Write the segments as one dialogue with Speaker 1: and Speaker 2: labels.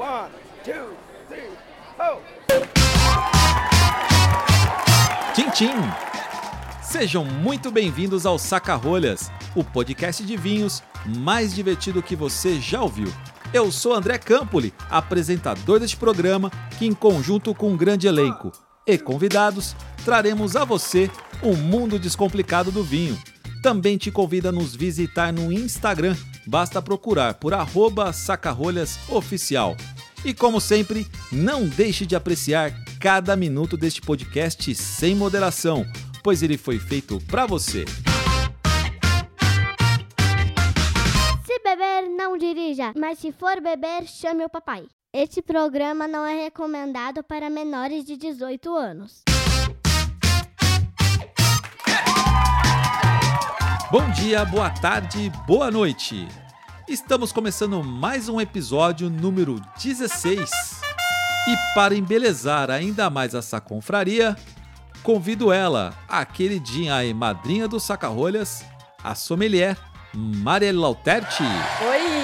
Speaker 1: One, two, three!
Speaker 2: Tchim, tchim! Sejam muito bem-vindos ao Saca-Rolhas, o podcast de vinhos mais divertido que você já ouviu. Eu sou André Campoli, apresentador deste programa, que em conjunto com um grande elenco e convidados, traremos a você o mundo descomplicado do vinho. Também te convido a nos visitar no Instagram, basta procurar por arroba sacarolhasoficial. E como sempre, não deixe de apreciar cada minuto deste podcast sem moderação, pois ele foi feito para você.
Speaker 3: Se beber, não dirija, mas se for beber, chame o papai. Este programa não é recomendado para menores de 18 anos.
Speaker 2: Bom dia, boa tarde, boa noite. Estamos começando mais um episódio número 16. E para embelezar ainda mais essa confraria, convido ela, a queridinha e madrinha do Saca-Rolhas, a sommelier Marielle Lauterti.
Speaker 4: Oi!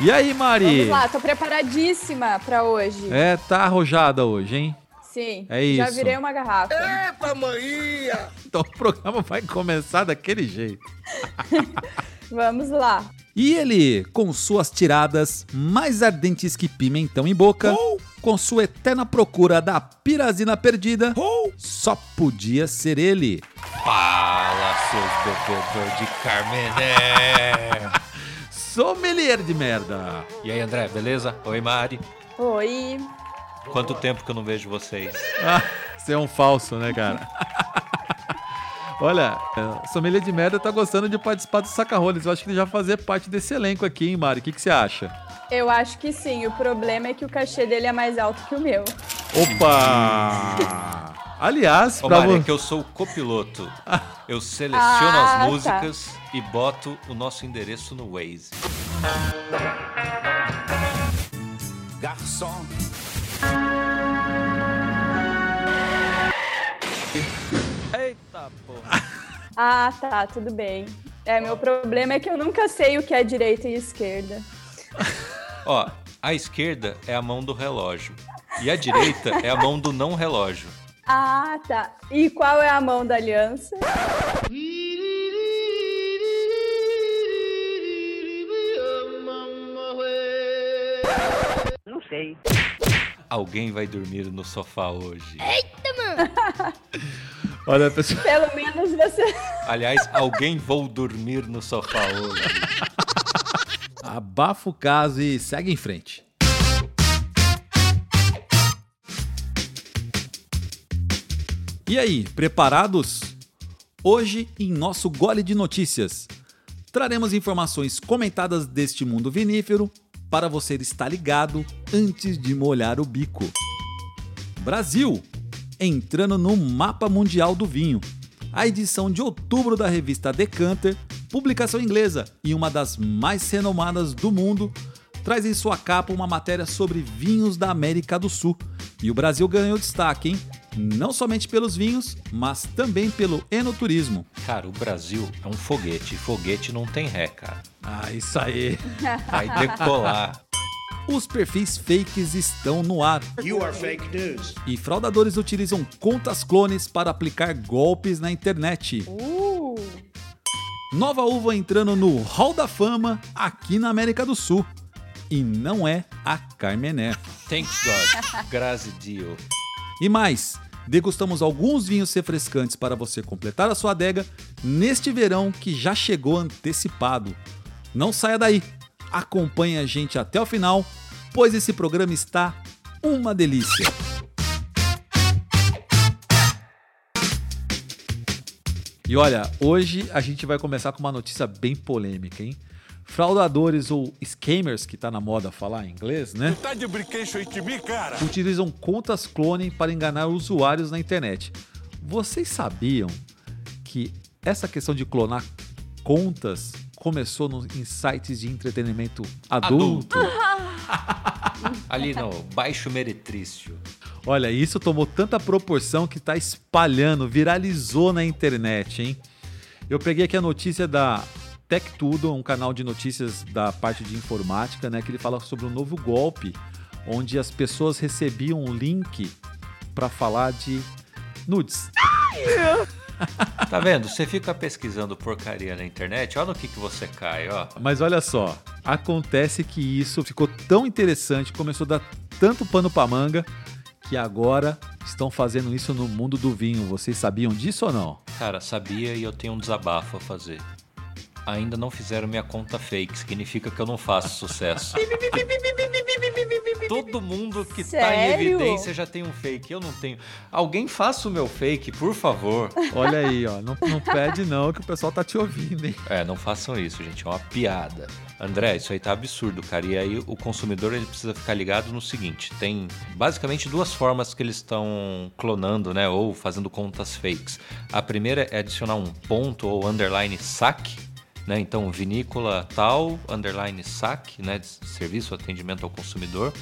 Speaker 2: E aí, Mari?
Speaker 4: Vamos lá, tô preparadíssima pra hoje.
Speaker 2: É, tá arrojada hoje, hein?
Speaker 4: Sim.
Speaker 2: É
Speaker 4: Já
Speaker 2: isso.
Speaker 4: virei uma garrafa.
Speaker 1: Epa, maninha!
Speaker 2: Então o programa vai começar daquele jeito.
Speaker 4: Vamos lá.
Speaker 2: E ele, com suas tiradas mais ardentes que pimentão em boca, com sua eterna procura da pirazina perdida, só podia ser ele.
Speaker 5: Fala, seus bebedor de Carmené!
Speaker 2: Sommelier de merda.
Speaker 5: e aí, André, beleza? Oi, Mari.
Speaker 4: Oi.
Speaker 5: Quanto tempo que eu não vejo vocês?
Speaker 2: Ah, você é um falso, né, cara? Olha, é, sommelier de merda tá gostando de participar do Saca-Rolhas. Eu acho que ele já fazer parte desse elenco aqui, hein, Mari? O que, que você acha?
Speaker 4: Eu acho que sim. O problema é que o cachê dele é mais alto que o meu.
Speaker 2: Opa! Aliás,
Speaker 5: Ô,
Speaker 2: pra
Speaker 5: Mari, é que eu sou o copiloto. Eu seleciono
Speaker 4: Ah,
Speaker 5: as
Speaker 4: tá.
Speaker 5: músicas e boto o nosso endereço no Waze.
Speaker 1: Garçom!
Speaker 4: Ah, tá, tudo bem. É, meu problema é que eu nunca sei o que é direita e esquerda.
Speaker 5: Ó, a esquerda é a mão do relógio. E a direita é a mão do não relógio.
Speaker 4: Ah, tá. E qual é a mão da aliança?
Speaker 1: Não sei.
Speaker 5: Alguém vai dormir no sofá hoje.
Speaker 2: Olha, pessoal.
Speaker 4: Pelo menos você.
Speaker 5: Aliás, alguém vou dormir no sofá hoje.
Speaker 2: Abafa o caso e segue em frente. E aí, preparados? Hoje, em nosso gole de notícias, traremos informações comentadas deste mundo vinífero para você estar ligado antes de molhar o bico. Brasil, entrando no mapa mundial do vinho. A edição de outubro da revista Decanter, publicação inglesa e uma das mais renomadas do mundo, traz em sua capa uma matéria sobre vinhos da América do Sul. E o Brasil ganhou destaque, hein? Não somente pelos vinhos, mas também pelo enoturismo.
Speaker 5: Cara, o Brasil é um foguete. Foguete não tem ré, cara.
Speaker 2: Ah, isso aí.
Speaker 5: Vai decolar.
Speaker 2: Os perfis fakes estão no ar.
Speaker 1: You are fake news.
Speaker 2: E fraudadores utilizam contas clones para aplicar golpes na internet.
Speaker 4: Uh!
Speaker 2: Nova uva entrando no Hall da Fama aqui na América do Sul. E não é a Carmené.
Speaker 5: Thank God. A Dio.
Speaker 2: E mais, degustamos alguns vinhos refrescantes para você completar a sua adega neste verão que já chegou antecipado. Não saia daí, acompanhe a gente até o final, pois esse programa está uma delícia. E olha, hoje a gente vai começar com uma notícia bem polêmica, hein? Fraudadores ou scammers, que tá na moda falar em inglês, né?
Speaker 1: Tá de brinquedo aí de mim, cara?
Speaker 2: utilizam contas clone para enganar usuários na internet. Vocês sabiam que essa questão de clonar contas começou no, em sites de entretenimento adulto?
Speaker 5: Ali no Baixo Meretrício.
Speaker 2: Olha, isso tomou tanta proporção que está espalhando, viralizou na internet, hein? Eu peguei aqui a notícia da Tech Tudo, um canal de notícias da parte de informática, né? Que ele fala sobre um novo golpe, onde as pessoas recebiam um link para falar de nudes.
Speaker 5: Tá vendo? Você fica pesquisando porcaria na internet, olha no que, que você cai, ó.
Speaker 2: Mas olha só, acontece que isso ficou tão interessante, começou a dar tanto pano pra manga, que agora estão fazendo isso no mundo do vinho. Vocês sabiam disso ou não?
Speaker 5: Cara, sabia e eu tenho um desabafo a fazer. Ainda não fizeram minha conta fake, significa que eu não faço sucesso. Todo mundo que tá em
Speaker 4: Sério?
Speaker 5: evidência já tem um fake. Eu não tenho. Alguém faça o meu fake, por favor.
Speaker 2: Olha aí, ó, não, não pede não que o pessoal tá te ouvindo, hein?
Speaker 5: É, não façam isso, gente. É uma piada. André, isso aí tá absurdo, cara. E aí o consumidor ele precisa ficar ligado no seguinte: tem basicamente duas formas que eles estão clonando, né? Ou fazendo contas fakes. A primeira é adicionar um ponto ou underline saque. Né? Então, vinícola tal, underline saque, né? de serviço atendimento ao consumidor.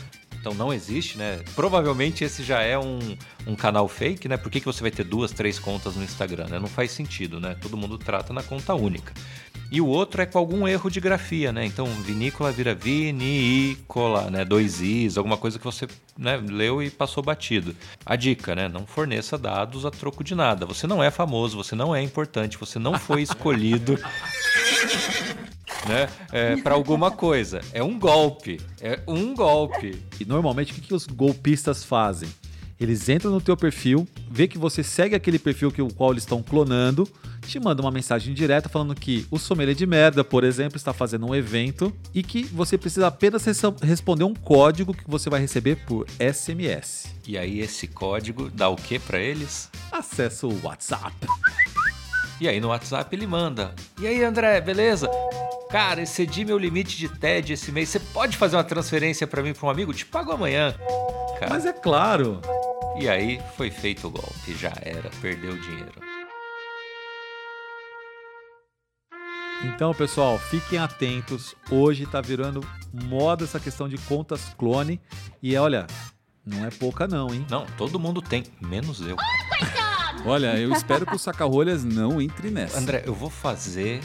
Speaker 5: Então não existe, né? Provavelmente esse já é um, um canal fake, né? Por que, que você vai ter duas, três contas no Instagram? Né? Não faz sentido, né? Todo mundo trata na conta única. E o outro é com algum erro de grafia, né? Então, vinícola vira vinícola, né? Dois is, alguma coisa que você né, leu e passou batido. A dica, né? Não forneça dados a troco de nada. Você não é famoso, você não é importante, você não foi escolhido. Né, é, para alguma coisa. É um golpe. É um golpe.
Speaker 2: E normalmente o que, que os golpistas fazem? Eles entram no teu perfil, vê que você segue aquele perfil que o qual eles estão clonando, te mandam uma mensagem direta falando que o sommelier de merda, por exemplo, está fazendo um evento e que você precisa apenas res- responder um código que você vai receber por SMS.
Speaker 5: E aí esse código dá o que para eles?
Speaker 2: Acesso o WhatsApp.
Speaker 5: E aí no WhatsApp ele manda. E aí, André, beleza? Cara, excedi meu limite de TED esse mês. Você pode fazer uma transferência para mim para um amigo? Te pago amanhã. Cara,
Speaker 2: Mas é claro,
Speaker 5: E aí foi feito o golpe. Já era, perdeu o dinheiro.
Speaker 2: Então, pessoal, fiquem atentos. Hoje tá virando moda essa questão de contas clone. E olha, não é pouca não, hein?
Speaker 5: Não, todo mundo tem, menos eu.
Speaker 2: Olha, eu espero que o saca-rolhas não entre nessa.
Speaker 5: André, eu vou fazer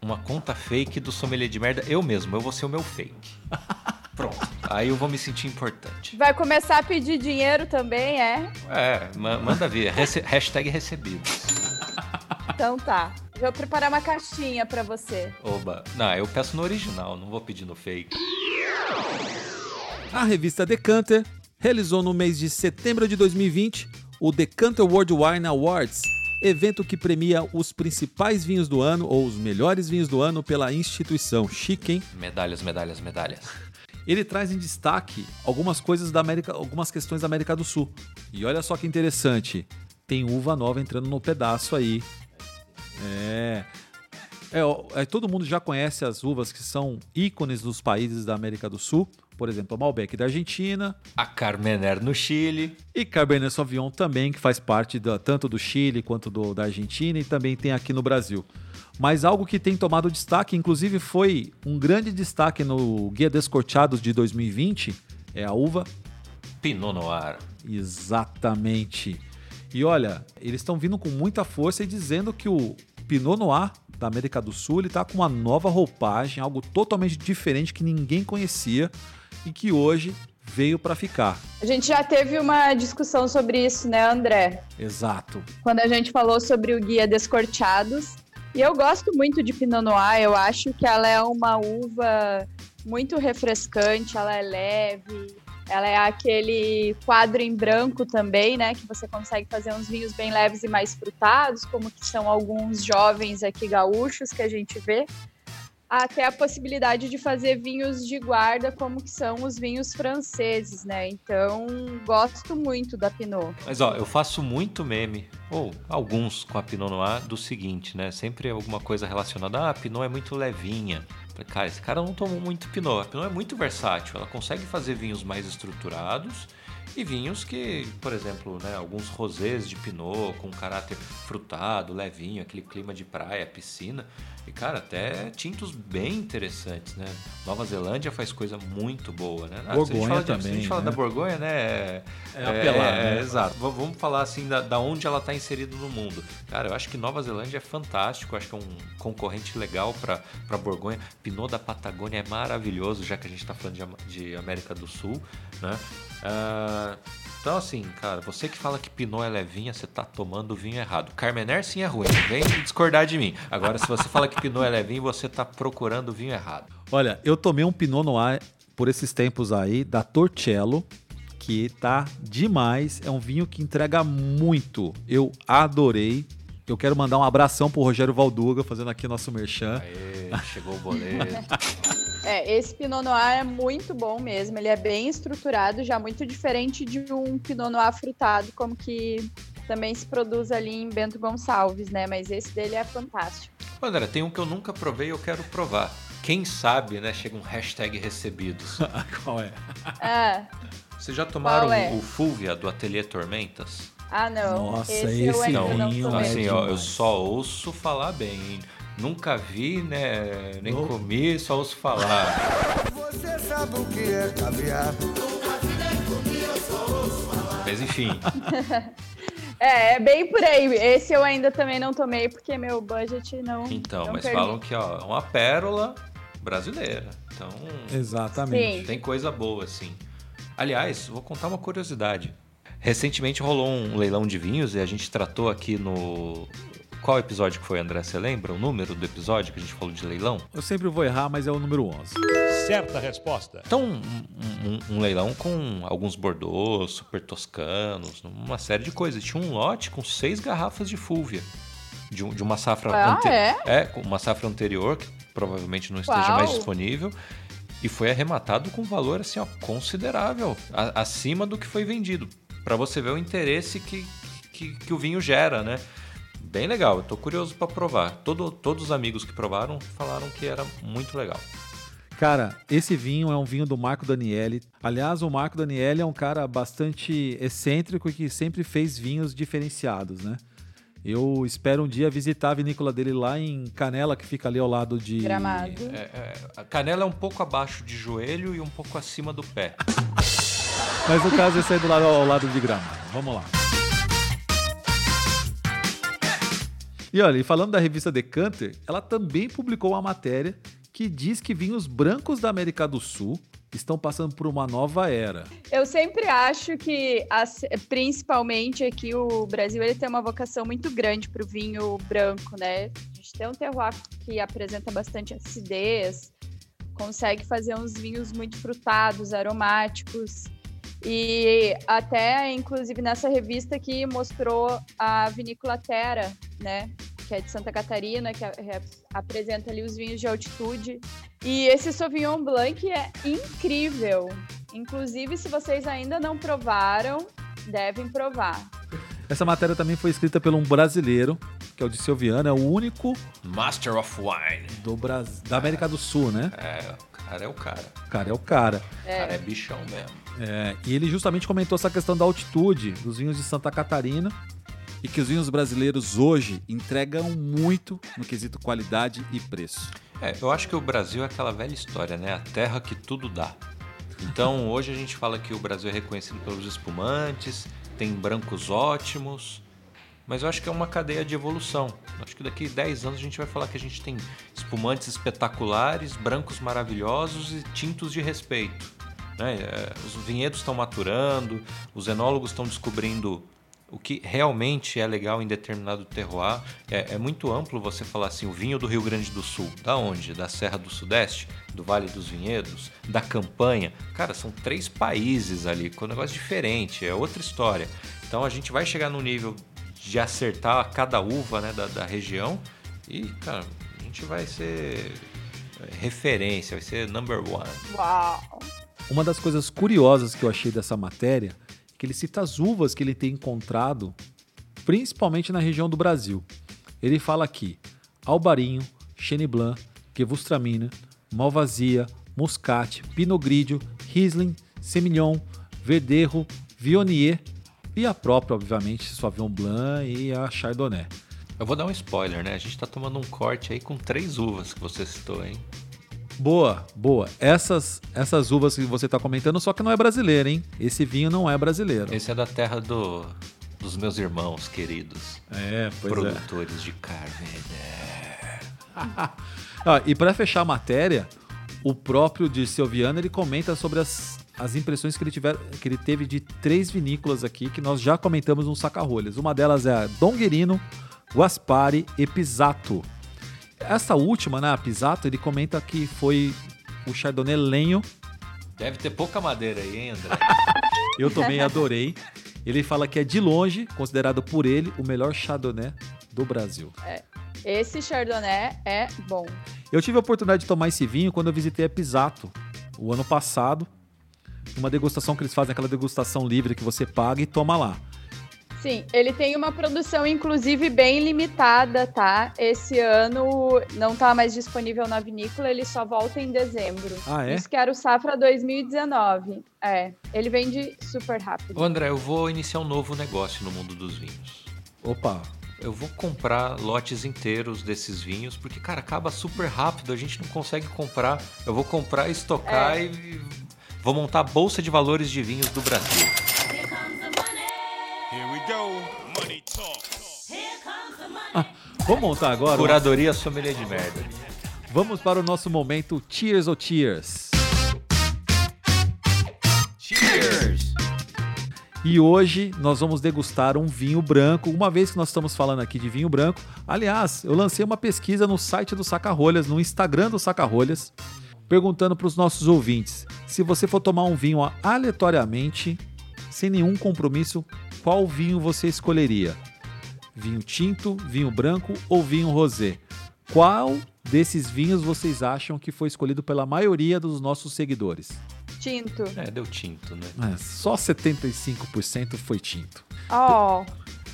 Speaker 5: uma conta fake do sommelier de merda eu mesmo. Eu vou ser o meu fake. Pronto. Aí eu vou me sentir importante.
Speaker 4: Vai começar a pedir dinheiro também, é?
Speaker 5: É, ma- manda ver. Rece- hashtag recebidos.
Speaker 4: Então tá. Vou preparar uma caixinha pra você.
Speaker 5: Oba. Não, eu peço no original, não vou pedir no fake.
Speaker 2: A revista Decanter realizou no mês de setembro de 2020 o Decanter World Wine Awards, evento que premia os principais vinhos do ano ou os melhores vinhos do ano pela instituição. Chique, hein?
Speaker 5: Medalhas, medalhas, medalhas.
Speaker 2: Ele traz em destaque algumas coisas da América, algumas questões da América do Sul. E olha só que interessante, tem uva nova entrando no pedaço aí. É. É, é, todo mundo já conhece as uvas que são ícones dos países da América do Sul. Por exemplo, a Malbec da Argentina,
Speaker 5: A Carmener no Chile.
Speaker 2: e Cabernet Sauvignon também, que faz parte da- tanto do Chile quanto do- da Argentina e também tem aqui no Brasil. Mas algo que tem tomado destaque, inclusive foi um grande destaque no Guia Descorteados de 2020, é a uva
Speaker 5: Pinot Noir.
Speaker 2: Exatamente. E olha, eles estão vindo com muita força e dizendo que o Pinot Noir da América do Sul ele tá com uma nova roupagem, algo totalmente diferente que ninguém conhecia e que hoje veio para ficar.
Speaker 4: A gente já teve uma discussão sobre isso, né, André?
Speaker 2: Exato.
Speaker 4: Quando a gente falou sobre o guia Descorteados. E eu gosto muito de Pinot Noir, eu acho que ela é uma uva muito refrescante, ela é leve, ela é aquele quadro em branco também, né, que você consegue fazer uns vinhos bem leves e mais frutados, como que são alguns jovens aqui gaúchos que a gente vê. Até a possibilidade de fazer vinhos de guarda, como que são os vinhos franceses, né? Então, gosto muito da Pinot.
Speaker 5: Mas ó, eu faço muito meme, ou alguns com a Pinot Noir, do seguinte, né? Sempre alguma coisa relacionada, ah, a Pinot é muito levinha. Falei, Cara, esse cara não tomou muito Pinot. A Pinot é muito versátil, ela consegue fazer vinhos mais estruturados E vinhos que, por exemplo, né, alguns rosés de Pinot com caráter frutado, levinho, aquele clima de praia, piscina. E, cara, até tintos bem interessantes, né? Nova Zelândia faz coisa muito boa, né? Ah, se a gente
Speaker 2: Borgonha
Speaker 5: fala, de- se a
Speaker 2: também,
Speaker 5: gente fala
Speaker 2: né?
Speaker 5: da Borgonha, né? É,
Speaker 2: É apelar, né?
Speaker 5: exato. Vamos falar assim da, da onde ela está inserida no mundo. Cara, eu acho que Nova Zelândia é fantástico, acho que é um concorrente legal para Borgonha. Pinot da Patagônia é maravilhoso, já que a gente está falando de, de América do Sul, né? Ah, então, assim, cara, você que fala que Pinot é levinha, você tá tomando vinho errado. Carmener sim é ruim, vem discordar de mim. Agora, se você fala que Pinot é levinho, você tá procurando vinho errado.
Speaker 2: Olha, eu tomei um Pinot Noir por esses tempos aí, da Torcello, que tá demais. É um vinho que entrega muito. Eu adorei. Eu quero mandar um abração pro Rogério Valduga, fazendo aqui nosso merchan.
Speaker 5: Aê, chegou o boleto.
Speaker 4: É, esse Pinot Noir é muito bom mesmo. Ele é bem estruturado, já muito diferente de um Pinot Noir frutado, como que também se produz ali em Bento Gonçalves, né? Mas esse dele é fantástico.
Speaker 5: André, tem um que eu nunca provei e eu quero provar. Quem sabe, né? Chega um hashtag recebidos.
Speaker 2: Qual é?
Speaker 4: Ah,
Speaker 5: Vocês já tomaram
Speaker 4: é?
Speaker 5: o Fúvia do Ateliê Tormentas?
Speaker 4: ah não.
Speaker 2: Nossa,
Speaker 4: esse, eu
Speaker 2: esse
Speaker 4: ainda não tomei.
Speaker 2: é
Speaker 5: assim, ó, eu só ouço falar bem. Nunca vi, né? Nem
Speaker 2: Oh.
Speaker 5: comi, só ouço falar.
Speaker 1: Você sabe o que é caviar?
Speaker 5: Mas enfim,
Speaker 4: É, é bem por aí. Esse eu ainda também não tomei, porque meu budget não.
Speaker 5: então,
Speaker 4: não
Speaker 5: mas
Speaker 4: permite.
Speaker 5: falam que ó, é uma pérola brasileira. Então,
Speaker 2: Exatamente.
Speaker 4: Sim.
Speaker 5: tem coisa boa, assim. Aliás, vou contar uma curiosidade. Recentemente rolou um leilão de vinhos e a gente tratou aqui no. Qual episódio que foi, André? Você lembra o número do episódio que a gente falou de leilão?
Speaker 2: Eu sempre vou errar, mas é o número 11.
Speaker 1: Certa resposta.
Speaker 5: Então, um, um- um leilão com alguns bordeaux, super toscanos, uma série de coisas. Tinha um lote com seis garrafas de fúvia. De, de uma safra
Speaker 4: Ah,
Speaker 5: ante-
Speaker 4: é?
Speaker 5: com uma safra anterior, que provavelmente não esteja
Speaker 4: Uau.
Speaker 5: mais disponível. E foi arrematado com um valor assim, ó, considerável, a- acima do que foi vendido. Para você ver o interesse que, que, que o vinho gera, né? Bem legal, eu tô curioso para provar. Todo, todos os amigos que provaram falaram que era muito legal.
Speaker 2: Cara, esse vinho é um vinho do Marco Daniele. Aliás, o Marco Daniele é um cara bastante excêntrico e que sempre fez vinhos diferenciados, né? Eu espero um dia visitar a vinícola dele lá em Canela, que fica ali ao lado de.
Speaker 4: Gramado.
Speaker 5: É, é, a canela é um pouco abaixo de joelho e um pouco acima do pé.
Speaker 2: Mas no caso, esse aí do lado, ao lado de Gramado. Vamos lá. E olha, e falando da revista Decanter, ela também publicou uma matéria que diz que vinhos brancos da América do Sul estão passando por uma nova era.
Speaker 4: Eu sempre acho que, as- principalmente aqui, o Brasil ele tem uma vocação muito grande para o vinho branco, né? A gente tem um terroir que apresenta bastante acidez, consegue fazer uns vinhos muito frutados, aromáticos. E até, inclusive, nessa revista aqui mostrou a vinícola Terra, né? Que é de Santa Catarina, que apresenta ali os vinhos de altitude. E esse Sauvignon Blanc é incrível. Inclusive, se vocês ainda não provaram, devem provar.
Speaker 2: Essa matéria também foi escrita por um brasileiro, que é o Disseu Viana, é o único
Speaker 5: Master of Wine.
Speaker 2: do Brasil, da América do Sul, né?
Speaker 5: É, o cara é o cara.
Speaker 2: O cara é o cara.
Speaker 5: O cara é bichão mesmo.
Speaker 2: É, e ele justamente comentou essa questão da altitude dos vinhos de Santa Catarina e que os vinhos brasileiros hoje entregam muito no quesito qualidade e preço.
Speaker 5: É, eu acho que o Brasil é aquela velha história, né? A terra que tudo dá. Então, hoje a gente fala que o Brasil é reconhecido pelos espumantes, tem brancos ótimos, mas eu acho que é uma cadeia de evolução. Acho que daqui 10 anos a gente vai falar que a gente tem espumantes espetaculares, brancos maravilhosos e tintos de respeito. né? É, Os vinhedos estão maturando, os enólogos estão descobrindo o que realmente é legal em determinado terroir. É, é muito amplo você falar assim, o vinho do Rio Grande do Sul. Da onde? Da Serra do Sudeste? Do Vale dos Vinhedos? Da Campanha? Cara, são três países ali, com um negócio diferente, é outra história. Então a gente vai chegar no nível de acertar cada uva né, da, da região e, cara, a gente vai ser é, referência, vai ser number one.
Speaker 4: Uau!
Speaker 2: Uma das coisas curiosas que eu achei dessa matéria é que ele cita as uvas que ele tem encontrado, principalmente na região do Brasil. Ele fala aqui Albarinho, Chenin Blanc, Gewürztraminer, Malvasia, Muscat, Pinot Grigio, Riesling, Semillon, Verdejo, Viognier e a própria, obviamente, Sauvignon Blanc e a Chardonnay.
Speaker 5: Eu vou dar um spoiler, né? A gente tá tomando um corte aí com três uvas que você citou, hein?
Speaker 2: Boa, boa. Essas, essas uvas que você está comentando, só que não é brasileiro, hein? Esse vinho não é brasileiro.
Speaker 5: Esse é da terra do, dos meus irmãos queridos.
Speaker 2: É, pois
Speaker 5: produtores é. de carne.
Speaker 2: ah, e para fechar a matéria, o próprio Dirceu Viana ele comenta sobre as, as impressões que ele, tiver, que ele teve de três vinícolas aqui que nós já comentamos no Saca-Rolhas. Uma delas é a Donguerino, Guaspari e Pisato. Essa última, né, a Pisato, ele comenta que foi o Chardonnay Lenho.
Speaker 5: Deve ter pouca madeira aí, hein, André?
Speaker 2: Eu também adorei. Ele fala que é de longe, considerado por ele, o melhor Chardonnay do Brasil.
Speaker 4: É. Esse Chardonnay é bom.
Speaker 2: Eu tive a oportunidade de tomar esse vinho quando eu visitei a Pisato, o ano passado. Uma degustação que eles fazem, aquela degustação livre que você paga e toma lá.
Speaker 4: Sim, ele tem uma produção, inclusive, bem limitada, tá? Esse ano não tá mais disponível na vinícola, ele só volta em dezembro.
Speaker 2: Ah, é?
Speaker 4: Isso que era o Safra 2019. É, ele vende super rápido.
Speaker 5: Ô André, eu vou iniciar um novo negócio no mundo dos vinhos.
Speaker 2: Opa,
Speaker 5: eu vou comprar lotes inteiros desses vinhos, porque, cara, acaba super rápido, a gente não consegue comprar. Eu vou comprar, estocar é. e vou montar a bolsa de valores de vinhos do Brasil.
Speaker 2: Ah, vamos montar agora?
Speaker 5: Curadoria sommelier de merda.
Speaker 2: Vamos para o nosso momento Cheers ou Cheers. Cheers! E hoje nós vamos degustar um vinho branco. Uma vez que nós estamos falando aqui de vinho branco, aliás, eu lancei uma pesquisa no site do Sacarolhas, no Instagram do Sacarolhas, perguntando para os nossos ouvintes: se você for tomar um vinho aleatoriamente, sem nenhum compromisso, qual vinho você escolheria? Vinho tinto, vinho branco ou vinho rosé? Qual desses vinhos vocês acham que foi escolhido pela maioria dos nossos seguidores?
Speaker 4: Tinto.
Speaker 5: É, deu tinto, né?
Speaker 2: É, só 75% foi tinto.
Speaker 4: Oh.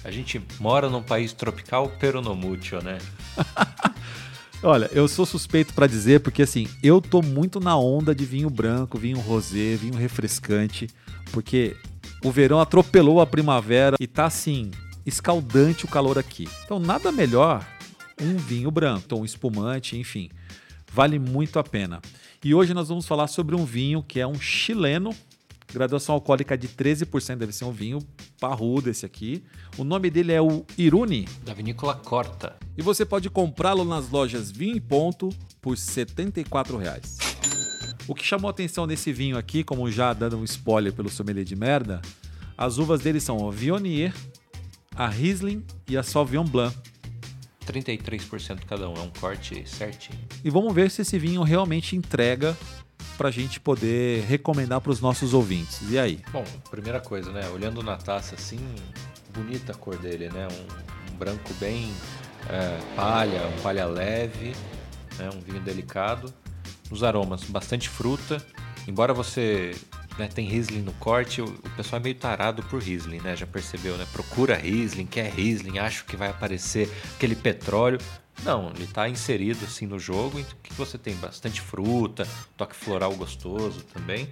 Speaker 5: A gente mora num país tropical peronomútil, né?
Speaker 2: Olha, eu sou suspeito para dizer porque assim, eu tô muito na onda de vinho branco, vinho rosé, vinho refrescante, porque o verão atropelou a primavera e tá assim, escaldante o calor aqui. Então, nada melhor um vinho branco, um espumante, enfim. Vale muito a pena. E hoje nós vamos falar sobre um vinho que é um chileno, graduação alcoólica de 13%, deve ser um vinho parrudo esse aqui. O nome dele é o Irune.
Speaker 5: Da vinícola Corta.
Speaker 2: E você pode comprá-lo nas lojas Vinho em Ponto por 74 reais. O que chamou atenção nesse vinho aqui, como já dando um spoiler pelo sommelier de merda, as uvas dele são a Viognier, a Riesling e a Sauvignon Blanc.
Speaker 5: 33% cada um, é um corte certinho.
Speaker 2: E vamos ver se esse vinho realmente entrega para a gente poder recomendar para os nossos ouvintes. E aí?
Speaker 5: Bom, primeira coisa, né? Olhando na taça assim, bonita a cor dele, né? Um, um branco bem é, palha, um palha leve, né? um vinho delicado. Os aromas, bastante fruta. Embora você né, tem Riesling no corte, o, o, pessoal é meio tarado por Riesling, né? Já percebeu, né? Procura Riesling, quer Riesling, acho que vai aparecer aquele petróleo. Não, ele está inserido assim no jogo, em que você tem bastante fruta, toque floral gostoso também.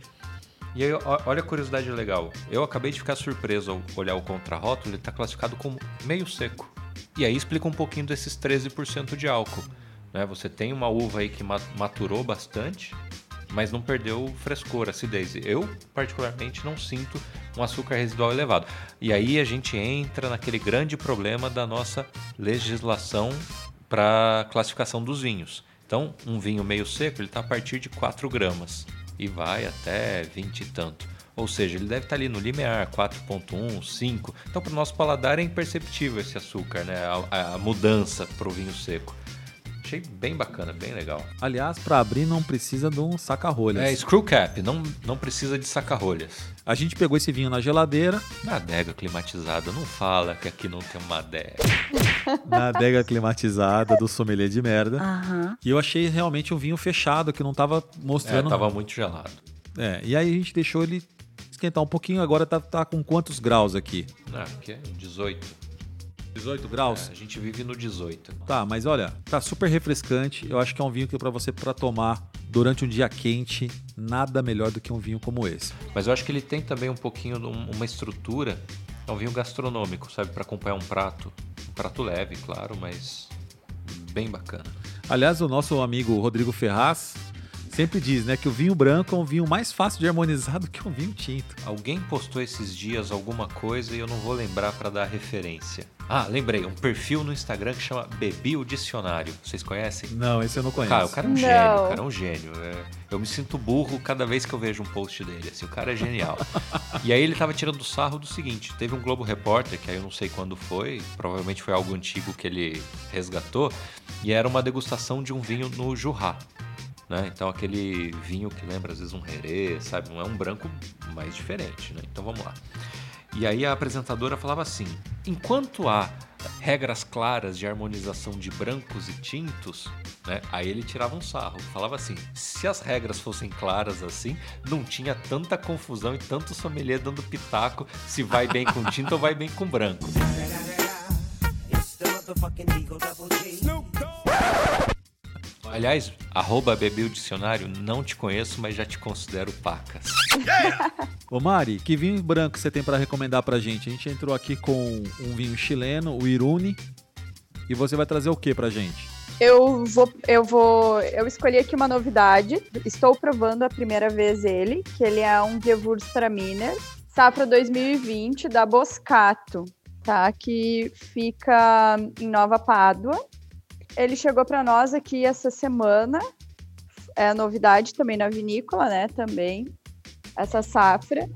Speaker 5: E aí, olha a curiosidade legal. Eu acabei de ficar surpreso ao olhar o contrarótulo, ele está classificado como meio seco. E aí explica um pouquinho desses 13% de álcool. Né? Você tem uma uva aí que maturou bastante, mas não perdeu frescor, acidez. Eu, particularmente, não sinto um açúcar residual elevado. E aí a gente entra naquele grande problema da nossa legislação para classificação dos vinhos. Então, um vinho meio seco ele está a partir de 4 gramas e vai até 20 e tanto. Ou seja, ele deve estar tá ali no limiar 4.1, 5. Então, para o nosso paladar é imperceptível esse açúcar, né? a, a mudança para o vinho seco achei bem bacana, bem legal.
Speaker 2: Aliás, para abrir não precisa de um saca-rolhas.
Speaker 5: É, screw cap, não, não precisa de saca-rolhas.
Speaker 2: A gente pegou esse vinho na geladeira.
Speaker 5: Na adega climatizada, não fala que aqui não tem uma adega.
Speaker 2: na adega climatizada do sommelier de merda.
Speaker 3: Uhum.
Speaker 2: E eu achei realmente um vinho fechado, que não tava mostrando...
Speaker 5: É, tava muito gelado.
Speaker 2: É, e aí a gente deixou ele esquentar um pouquinho, agora tá, tá com quantos graus aqui?
Speaker 5: Ah, aqui é 18.
Speaker 2: 18 graus?
Speaker 5: É, a gente vive no 18.
Speaker 2: Tá, mas olha, tá super refrescante. Eu acho que é um vinho que para você para tomar durante um dia quente, nada melhor do que um vinho como esse.
Speaker 5: Mas eu acho que ele tem também um pouquinho uma estrutura. É um vinho gastronômico, sabe, para acompanhar um prato, um prato leve, claro, mas bem bacana.
Speaker 2: Aliás, o nosso amigo Rodrigo Ferraz sempre diz, né, que o vinho branco é um vinho mais fácil de harmonizar do que um vinho tinto.
Speaker 5: Alguém postou esses dias alguma coisa e eu não vou lembrar para dar referência. Ah, lembrei, um perfil no Instagram que chama Bebi o Dicionário. Vocês conhecem?
Speaker 2: Não, esse eu não conheço.
Speaker 5: Cara, o cara é um não. gênio, o cara é um gênio. É, eu me sinto burro cada vez que eu vejo um post dele, assim, o cara é genial. e aí ele tava tirando sarro do seguinte, teve um Globo Repórter, que aí eu não sei quando foi, provavelmente foi algo antigo que ele resgatou, e era uma degustação de um vinho no Jurrá. Né? Então aquele vinho que lembra às vezes um rerê, sabe? Não é um branco mais diferente, né? Então vamos lá. E aí a apresentadora falava assim: enquanto há regras claras de harmonização de brancos e tintos, né? Aí ele tirava um sarro, falava assim: se as regras fossem claras assim, não tinha tanta confusão e tanto sommelier dando pitaco se vai bem com tinto ou vai bem com branco. Aliás, arroba bebeu dicionário, não te conheço, mas já te considero pacas.
Speaker 2: Ô Mari, que vinho branco você tem para recomendar pra gente? A gente entrou aqui com um vinho chileno, o Irune, e você vai trazer o que pra gente?
Speaker 4: Eu vou, eu vou, eu escolhi aqui uma novidade. Estou provando a primeira vez ele, que ele é um Gewürztraminer, safra 2020 da Boscato, tá? Que fica em Nova Pádua. Ele chegou para nós aqui essa semana. É novidade também na vinícola, né? Também essa safra.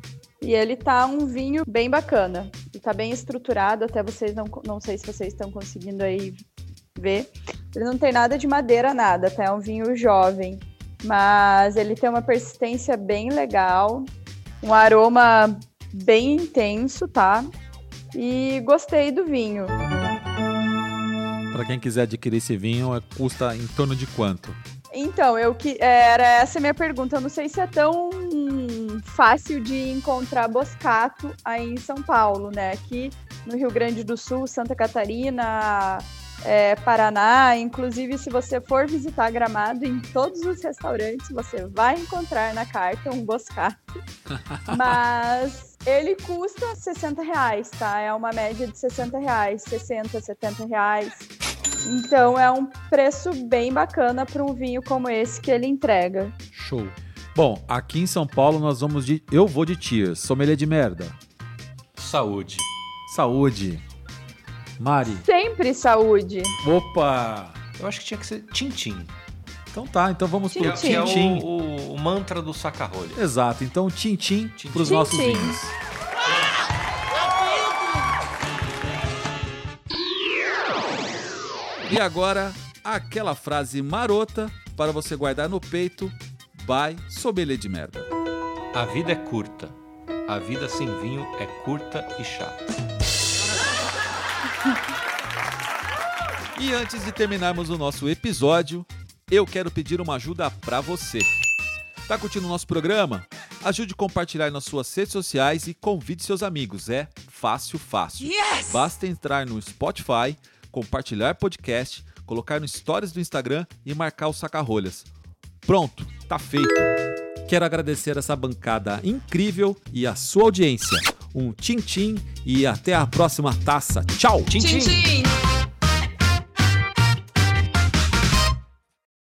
Speaker 4: E ele tá um vinho bem bacana. Ele tá bem estruturado, até vocês não, não sei se vocês estão conseguindo aí ver. Ele não tem nada de madeira, nada, tá? É um vinho jovem. Mas ele tem uma persistência bem legal, um aroma bem intenso, tá? E gostei do vinho.
Speaker 2: Para quem quiser adquirir esse vinho, é, custa em torno de quanto?
Speaker 4: Então, eu que era essa minha pergunta. Eu não sei se é tão fácil de encontrar Boscato aí em São Paulo, né? Aqui no Rio Grande do Sul, Santa Catarina, é, Paraná, inclusive se você for visitar Gramado, em todos os restaurantes você vai encontrar na carta um Boscato. Mas ele custa 60 reais, tá? É uma média de 60 reais, 60, 70 reais. Então é um preço bem bacana para um vinho como esse que ele entrega.
Speaker 2: Show. Bom, aqui em São Paulo nós vamos de. Eu vou de Tiers, sommelier de merda.
Speaker 5: Saúde.
Speaker 2: Saúde. Mari.
Speaker 4: Sempre saúde.
Speaker 2: Opa!
Speaker 5: Eu acho que tinha que ser Tintim.
Speaker 2: Então tá, então vamos
Speaker 5: pro Tintim. É o, o, o mantra do saca-rolha.
Speaker 2: Exato, então Tintim para os nossos vinhos. E agora, aquela frase marota para você guardar no peito, by sommelier de merda.
Speaker 5: A vida é curta. A vida sem vinho é curta e chata.
Speaker 2: E antes de terminarmos o nosso episódio, eu quero pedir uma ajuda para você. Tá curtindo o nosso programa? Ajude a compartilhar nas suas redes sociais e convide seus amigos. É fácil, fácil. Yes! Basta entrar no Spotify, compartilhar podcast, colocar no Stories do Instagram e marcar o saca-rolhas. Pronto, tá feito. Quero agradecer essa bancada incrível e a sua audiência. Um tchim-tchim e até a próxima taça. Tchau!
Speaker 5: Tchim-tchim!